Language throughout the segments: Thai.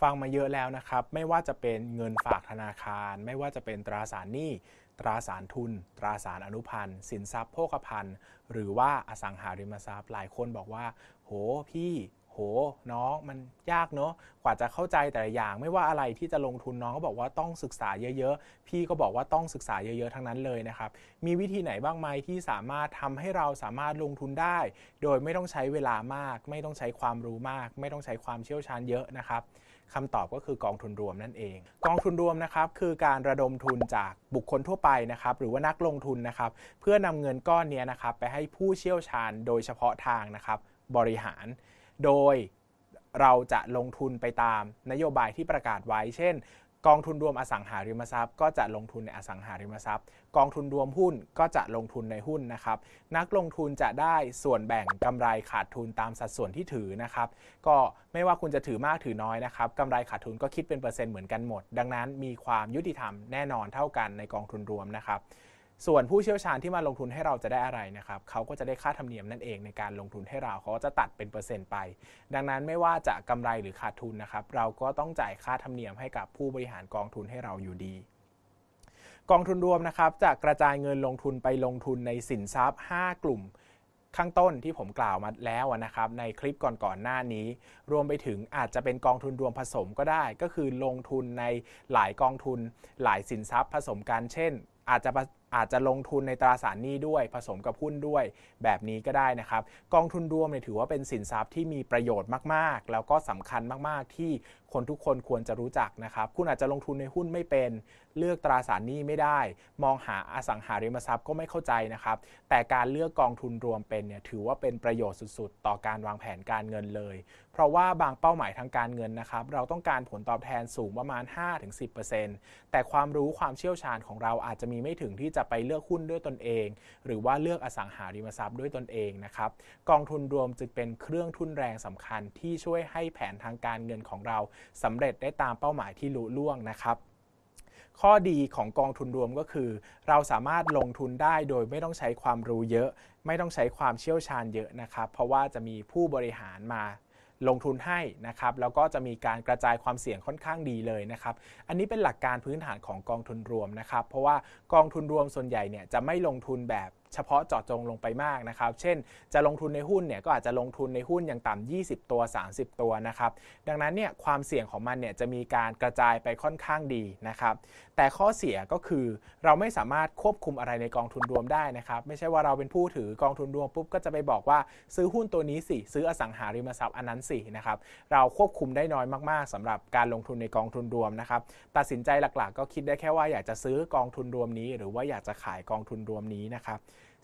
ฟังมาเยอะแล้วนะครับ ไม่ว่าจะเป็นเงินฝากธนาคาร ไม่ว่าจะเป็นตราสารหนี้ ตราสารทุน ตราสารอนุพันธ์ สินทรัพย์โภคภัณฑ์ หรือว่าอสังหาริมทรัพย์ หลายคนบอกว่า โหพี่โหน้องมันยากเนาะกว่าจะเข้าใจแต่ละอย่างไม่ว่าอะไรที่จะลงทุนน้องก็บอกว่าต้องศึกษาเยอะๆ พี่ก็บอกว่าต้องศึกษาเยอะๆ ทั้งนั้นเลยนะครับ มีวิธีไหนบ้างไหมที่สามารถทำให้เราสามารถลงทุนได้ โดยไม่ต้องใช้เวลามาก ไม่ต้องใช้ความรู้มาก ไม่ต้องใช้ความเชี่ยวชาญเยอะนะครับ คำตอบก็คือกองทุนรวมนั่นเอง กองทุนรวมนะครับคือการระดมทุนจากบุคคลทั่วไปนะครับหรือว่านักลงทุนนะครับเพื่อนำเงินก้อนนี้นะครับไปให้ผู้เชี่ยวชาญโดยเฉพาะทางนะครับบริหาร โดยเราจะลงทุนไปตามนโยบายที่ประกาศไว้ เช่น กองทุนรวมอสังหาริมทรัพย์ ก็จะลงทุนในอสังหาริมทรัพย์ กองทุนรวมหุ้นก็จะลงทุนในหุ้นนะครับ นักลงทุนจะได้ส่วนแบ่งกำไรขาดทุนตามสัดส่วนที่ถือนะครับ ก็ไม่ว่าคุณจะถือมากถือน้อยนะครับกำไรขาดทุนก็คิดเป็นเปอร์เซ็นต์เหมือนกันหมด ดังนั้นมีความยุติธรรมแน่นอนเท่ากันในกองทุนรวมนะครับ ส่วนผู้เชี่ยวชาญที่มาลงทุนให้เราจะได้อะไรนะครับเขาก็จะได้ค่าธรรมเนียมนั่นเองในการลงทุนให้เราเขาก็จะตัดเป็นเปอร์เซ็นต์ไป ดังนั้นไม่ว่าจะกำไรหรือขาดทุนนะครับเราก็ต้องจ่ายค่าธรรมเนียมให้กับผู้บริหารกองทุนให้เราอยู่ดี กองทุนรวมนะครับจะกระจายเงินลงทุนไปลงทุนในสินทรัพย์ 5 กลุ่มข้างต้นที่ผมกล่าวมาแล้วนะครับในคลิปก่อนๆหน้านี้ รวมไปถึงอาจจะเป็นกองทุนรวมผสมก็ได้ ก็คือลงทุนในหลายกองทุนหลายสินทรัพย์ผสมกันเช่น อาจจะ อาจจะลงทุนในตราสารหนี้ด้วย ผสมกับหุ้นด้วย แบบนี้ก็ได้นะครับ กองทุนรวมเนี่ยถือว่าเป็นสินทรัพย์ที่มีประโยชน์มากๆ แล้วก็สำคัญมากๆ ที่คนทุกคนควรจะรู้จักนะครับ คุณอาจจะลงทุนในหุ้นไม่เป็น เลือกตราสารหนี้ไม่ได้ มองหาอสังหาริมทรัพย์ก็ไม่เข้าใจนะครับ แต่การเลือกกองทุนรวมเป็นเนี่ยถือว่าเป็นประโยชน์สุดๆ ต่อการวางแผนการเงินเลย เพราะว่าบางเป้าหมายทางการเงินนะครับ เราต้องการผลตอบแทนสูงประมาณ 5-10%แต่ความรู้ความเชี่ยวชาญของเราอาจจะมีไม่ถึงที่จะจะไปเลือกหุ้นด้วยตนเอง หรือว่าเลือกอสังหาริมทรัพย์ด้วยตนเองนะครับกองทุนรวมจึงเป็นเครื่องทุนแรงสำคัญที่ช่วยให้แผนทางการเงินของเราสำเร็จได้ตามเป้าหมายที่ลุล่วงนะครับข้อดีของกองทุนรวมก็คือ เราสามารถลงทุนได้โดยไม่ต้องใช้ความรู้เยอะ ไม่ต้องใช้ความเชี่ยวชาญเยอะนะครับ เพราะว่าจะมีผู้บริหารมา ลงทุนให้นะครับแล้วก็จะมีการกระจายความเสี่ยงค่อนข้างดีเลยนะครับอันนี้เป็นหลักการพื้นฐานของกองทุนรวมนะครับเพราะว่ากองทุนรวมส่วนใหญ่เนี่ยจะไม่ลงทุนแบบ เฉพาะเจาะจงลงไปมากนะครับ เช่น จะลงทุนในหุ้นเนี่ยก็อาจจะลงทุนในหุ้นอย่างต่ำ20 ตัว 30 ตัวนะครับ ดังนั้นเนี่ยความเสี่ยงของมันเนี่ยจะมีการกระจายไปค่อนข้างดีนะครับ แต่ข้อเสียก็คือเราไม่สามารถควบคุมอะไรในกองทุนรวมได้นะครับ ไม่ใช่ว่าเราเป็นผู้ถือกองทุนรวมปุ๊บก็จะไปบอกว่าซื้อหุ้นตัวนี้สิ ซื้ออสังหาริมทรัพย์อันนั้นสินะครับ เราควบคุมได้น้อยมากๆสำหรับการลงทุนในกองทุนรวมนะครับ ตัดสินใจหลักๆ ก็คิดได้แค่ว่าอยากจะซื้อกองทุนรวมนี้ หรือว่าอยากจะขายกองทุนรวมนี้นะครับ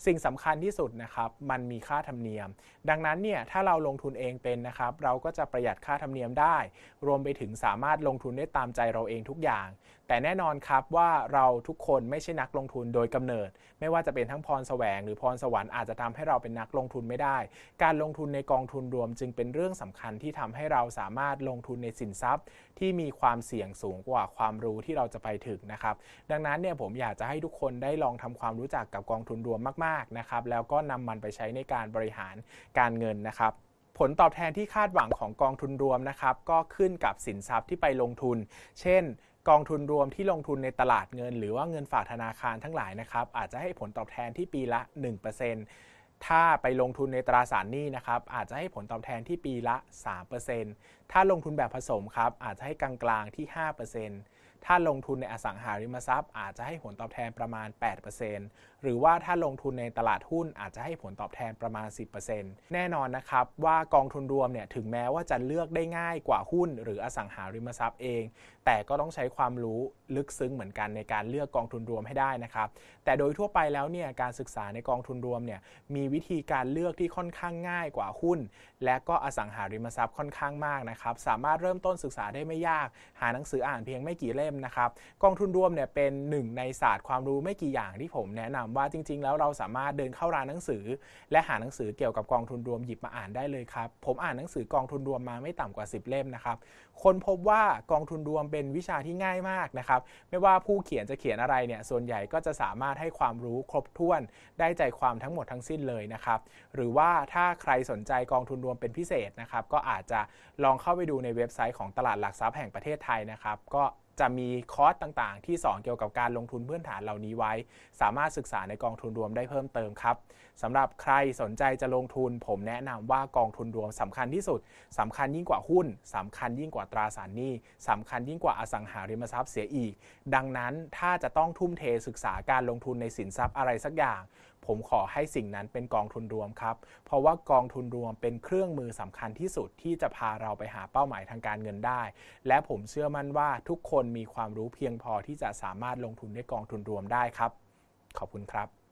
สิ่งสำคัญที่สุดนะครับมันมีค่าธรรมเนียม ดังนั้นเนี่ยถ้าเราลงทุนเองเป็นนะครับเราก็จะประหยัดค่าธรรมเนียมได้ รวมไปถึงสามารถลงทุนได้ตามใจเราเองทุกอย่างแต่แน่นอนครับว่าเราทุกคนไม่ใช่นักลงทุนโดยกำเนิด ไม่ว่าจะเป็นทั้งพรแสวงหรือพรสวรรค์อาจจะทำให้เราเป็นนักลงทุนไม่ได้ การลงทุนในกองทุนรวมจึงเป็นเรื่องสำคัญที่ทำให้เราสามารถลงทุนในสินทรัพย์ ที่มีความเสี่ยงสูงกว่าความรู้ที่เราจะไปถึงนะครับดังนั้นเนี่ยผมอยากจะให้ทุกคนได้ลองทำความรู้จักกับกองทุนรวมมากๆนะครับแล้วก็นำมันไปใช้ในการบริหารการเงินนะครับผลตอบแทนที่คาดหวังของกองทุนรวมนะครับก็ขึ้นกับสินทรัพย์ที่ไปลงทุน เช่น กองทุนรวมที่ลงทุนในตลาดเงิน หรือว่าเงินฝากธนาคารทั้งหลายนะครับ อาจจะให้ผลตอบแทนที่ปีละ 1%ถ้าไปลงทุนในตราสารหนี้นะครับ อาจจะให้ผลตอบแทนที่ปีละ 3%ถ้าลงทุนแบบผสมครับ อาจจะให้กลางๆที่ 5% ถ้าลงทุนในอสังหาริมทรัพย์ อาจจะให้ผลตอบแทนประมาณ 8%หรือว่าถ้าลงทุนในตลาดหุ้นอาจจะให้ผลตอบแทนประมาณ 10%แน่นอนนะครับว่ากองทุนรวมเนี่ยถึงแม้ว่าจะเลือกได้ง่ายกว่าหุ้น หรืออสังหาริมทรัพย์เอง แต่ก็ต้องใช้ความรู้ลึกซึ้งเหมือนกันในการเลือกกองทุนรวมให้ได้นะครับ แต่โดยทั่วไปแล้วเนี่ยการศึกษาในกองทุนรวมเนี่ยมีวิธีการเลือกที่ค่อนข้างง่ายกว่าหุ้น และก็อสังหาริมทรัพย์ค่อนข้างมากนะครับสามารถเริ่มต้นศึกษาได้ไม่ยาก หาหนังสืออ่านเพียงไม่กี่เล่มนะครับกองทุนรวมเนี่ยเป็นหนึ่งในศาสตร์ความรู้ไม่กี่อย่างที่ผมแนะนำว่าจริง ๆ แล้วเราสามารถเดินเข้าร้านหนังสือ และหาหนังสือเกี่ยวกับกองทุนรวมหยิบมาอ่านได้เลยครับผมอ่านหนังสือกองทุนรวมมาไม่ต่ำกว่า 10 เล่มนะครับคนพบว่ากองทุนรวมเป็นวิชาที่ง่ายมากนะครับไม่ว่าผู้เขียนจะเขียนอะไรเนี่ยส่วนใหญ่ก็จะสามารถให้ความรู้ครบถ้วน ได้ใจความทั้งหมดทั้งสิ้นเลยนะครับหรือว่าถ้าใครสนใจกองทุนรวมเป็นพิเศษนะครับก็อาจจะลองเข้าไปดูในเว็บไซต์ของตลาดหลักทรัพย์แห่งประเทศไทยนะครับก็ จะมีคอร์สต่างๆ ที่สอนเกี่ยวกับการลงทุนพื้นฐานเหล่านี้ไว้ สามารถศึกษาในกองทุนรวมได้เพิ่มเติมครับสำหรับใครสนใจจะลงทุน ผมแนะนำว่ากองทุนรวมสำคัญที่สุดสำคัญยิ่งกว่าหุ้นสำคัญยิ่งกว่าตราสารหนี้สำคัญยิ่งกว่าอสังหาริมทรัพย์เสียอีก ดังนั้นถ้าจะต้องทุ่มเทศึกษาการลงทุนในสินทรัพย์อะไรสักอย่าง ผมขอให้สิ่งนั้นเป็นกองทุนรวมครับ เพราะว่ากองทุนรวมเป็นเครื่องมือสำคัญที่สุดที่จะพาเราไปหาเป้าหมายทางการเงินได้ และผมเชื่อมั่นว่าทุกคนมีความรู้เพียงพอที่จะสามารถลงทุนในกองทุนรวมได้ครับ ขอบคุณครับ